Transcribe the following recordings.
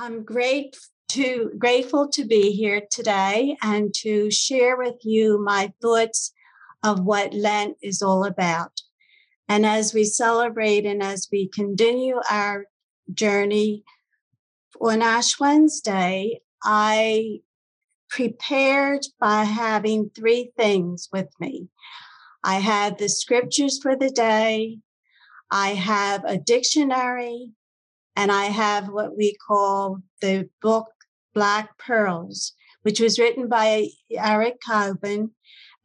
I'm great to grateful to be here today and to share with you my thoughts of what Lent is all about. And as we celebrate and as we continue our journey on Ash Wednesday, I prepared by having three things with me. I had the scriptures for the day, I have a dictionary, and I have what we call the book Black Pearls, which was written by Eric Copage.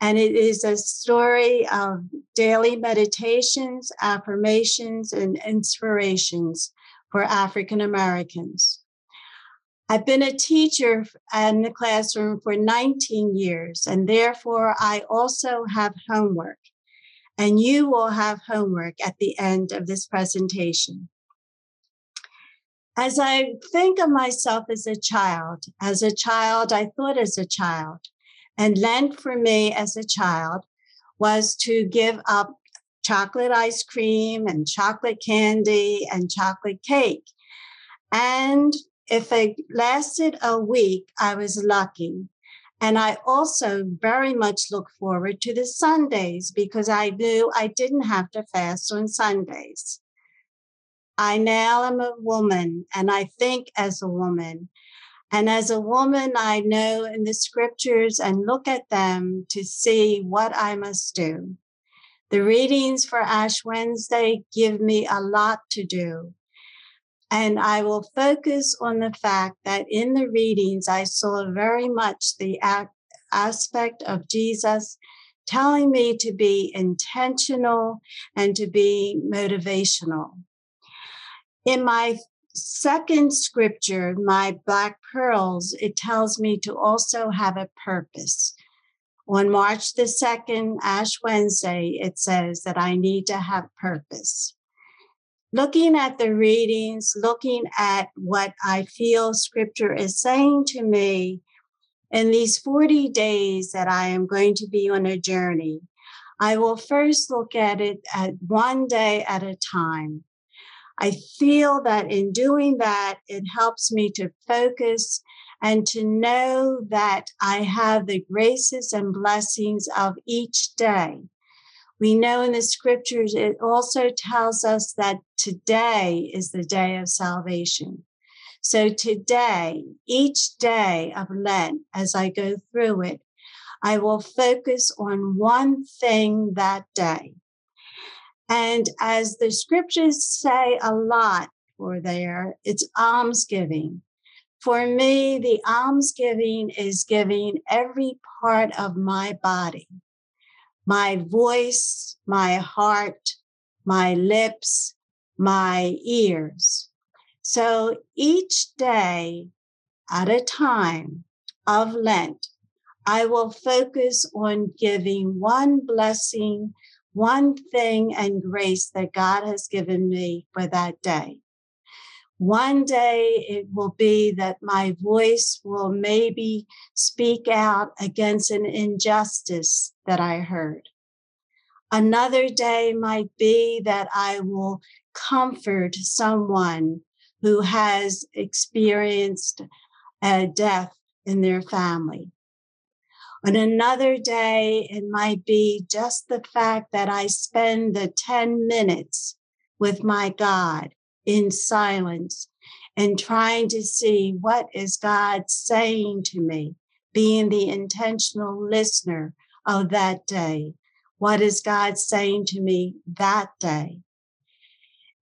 And it is a story of daily meditations, affirmations, and inspirations for African Americans. I've been a teacher in the classroom for 19 years, and therefore I also have homework. And you will have homework at the end of this presentation. As I think of myself as a child, as a child, I thought as a child. And Lent for me as a child was to give up chocolate ice cream and chocolate candy and chocolate cake. And if it lasted a week, I was lucky. And I also very much look forward to the Sundays because I knew I didn't have to fast on Sundays. I now am a woman and I think as a woman. And as a woman, I know in the scriptures and look at them to see what I must do. The readings for Ash Wednesday give me a lot to do. And I will focus on the fact that in the readings, I saw very much the aspect of Jesus telling me to be intentional and to be motivational. In my second scripture, my black pearls, it tells me to also have a purpose. On March the 2nd, Ash Wednesday, it says that I need to have purpose. Looking at the readings, looking at what I feel scripture is saying to me in these 40 days that I am going to be on a journey, I will first look at it at one day at a time. I feel that in doing that, it helps me to focus and to know that I have the graces and blessings of each day. We know in the scriptures, it also tells us that today is the day of salvation. So today, each day of Lent, as I go through it, I will focus on one thing that day. And as the scriptures say a lot for there, it's almsgiving. For me, the almsgiving is giving every part of my body my voice, my heart, my lips, my ears. So each day at a time of Lent, I will focus on giving one blessing one thing and grace that God has given me for that day. One day it will be that my voice will maybe speak out against an injustice that I heard. Another day might be that I will comfort someone who has experienced a death in their family. On another day, it might be just the fact that I spend the 10 minutes with my God in silence and trying to see what is God saying to me, being the intentional listener of that day. What is God saying to me that day?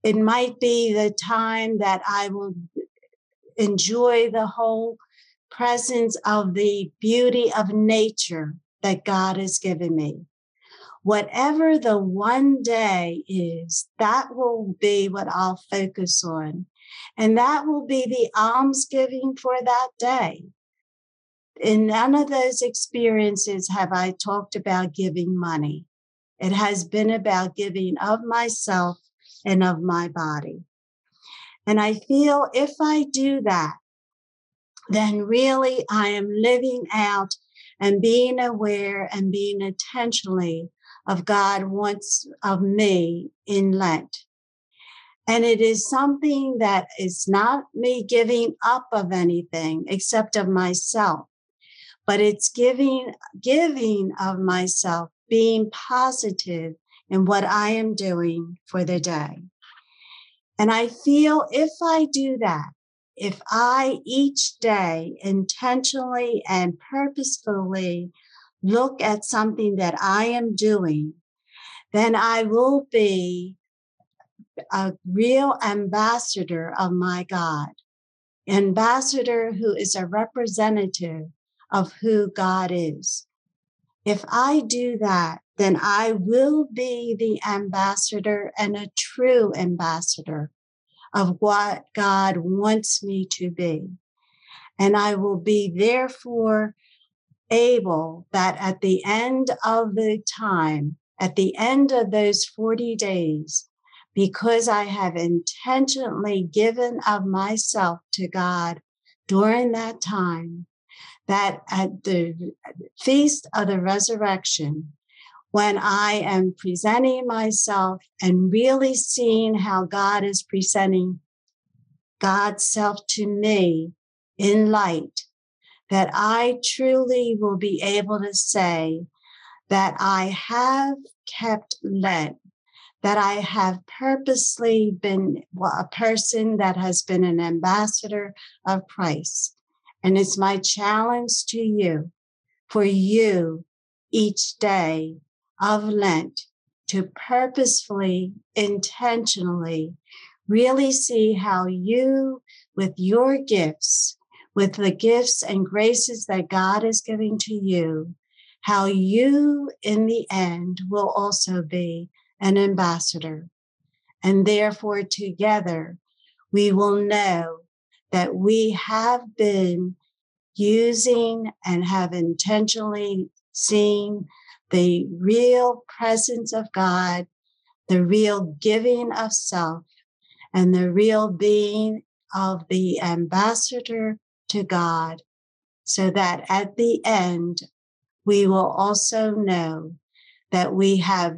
It might be the time that I will enjoy the whole presence of the beauty of nature that God has given me. Whatever the one day is, that will be what I'll focus on. And that will be the almsgiving for that day. In none of those experiences have I talked about giving money. It has been about giving of myself and of my body. And I feel if I do that, then really I am living out and being aware and being intentionally of God wants of me in Lent. And it is something that is not me giving up of anything except of myself, but it's giving, giving of myself, being positive in what I am doing for the day. And I feel if I do that, if I each day intentionally and purposefully look at something that I am doing, then I will be a real ambassador of my God, ambassador who is a representative of who God is. If I do that, then I will be the ambassador and a true ambassador of what God wants me to be. And I will be therefore able that at the end of the time, at the end of those 40 days, because I have intentionally given of myself to God during that time, that at the feast of the resurrection, when I am presenting myself and really seeing how God is presenting God's self to me in light, that I truly will be able to say that I have kept Lent, that I have purposely been a person that has been an ambassador of Christ. And it's my challenge to you for you each day of Lent to purposefully, intentionally really see how you, with your gifts, with the gifts and graces that God is giving to you, how you in the end will also be an ambassador. And therefore, together, we will know that we have been using and have intentionally seen the real presence of God, the real giving of self, and the real being of the ambassador to God, so that at the end, we will also know that we have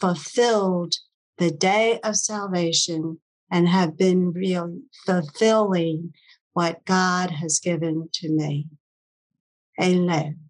fulfilled the day of salvation and have been real fulfilling what God has given to me. Amen.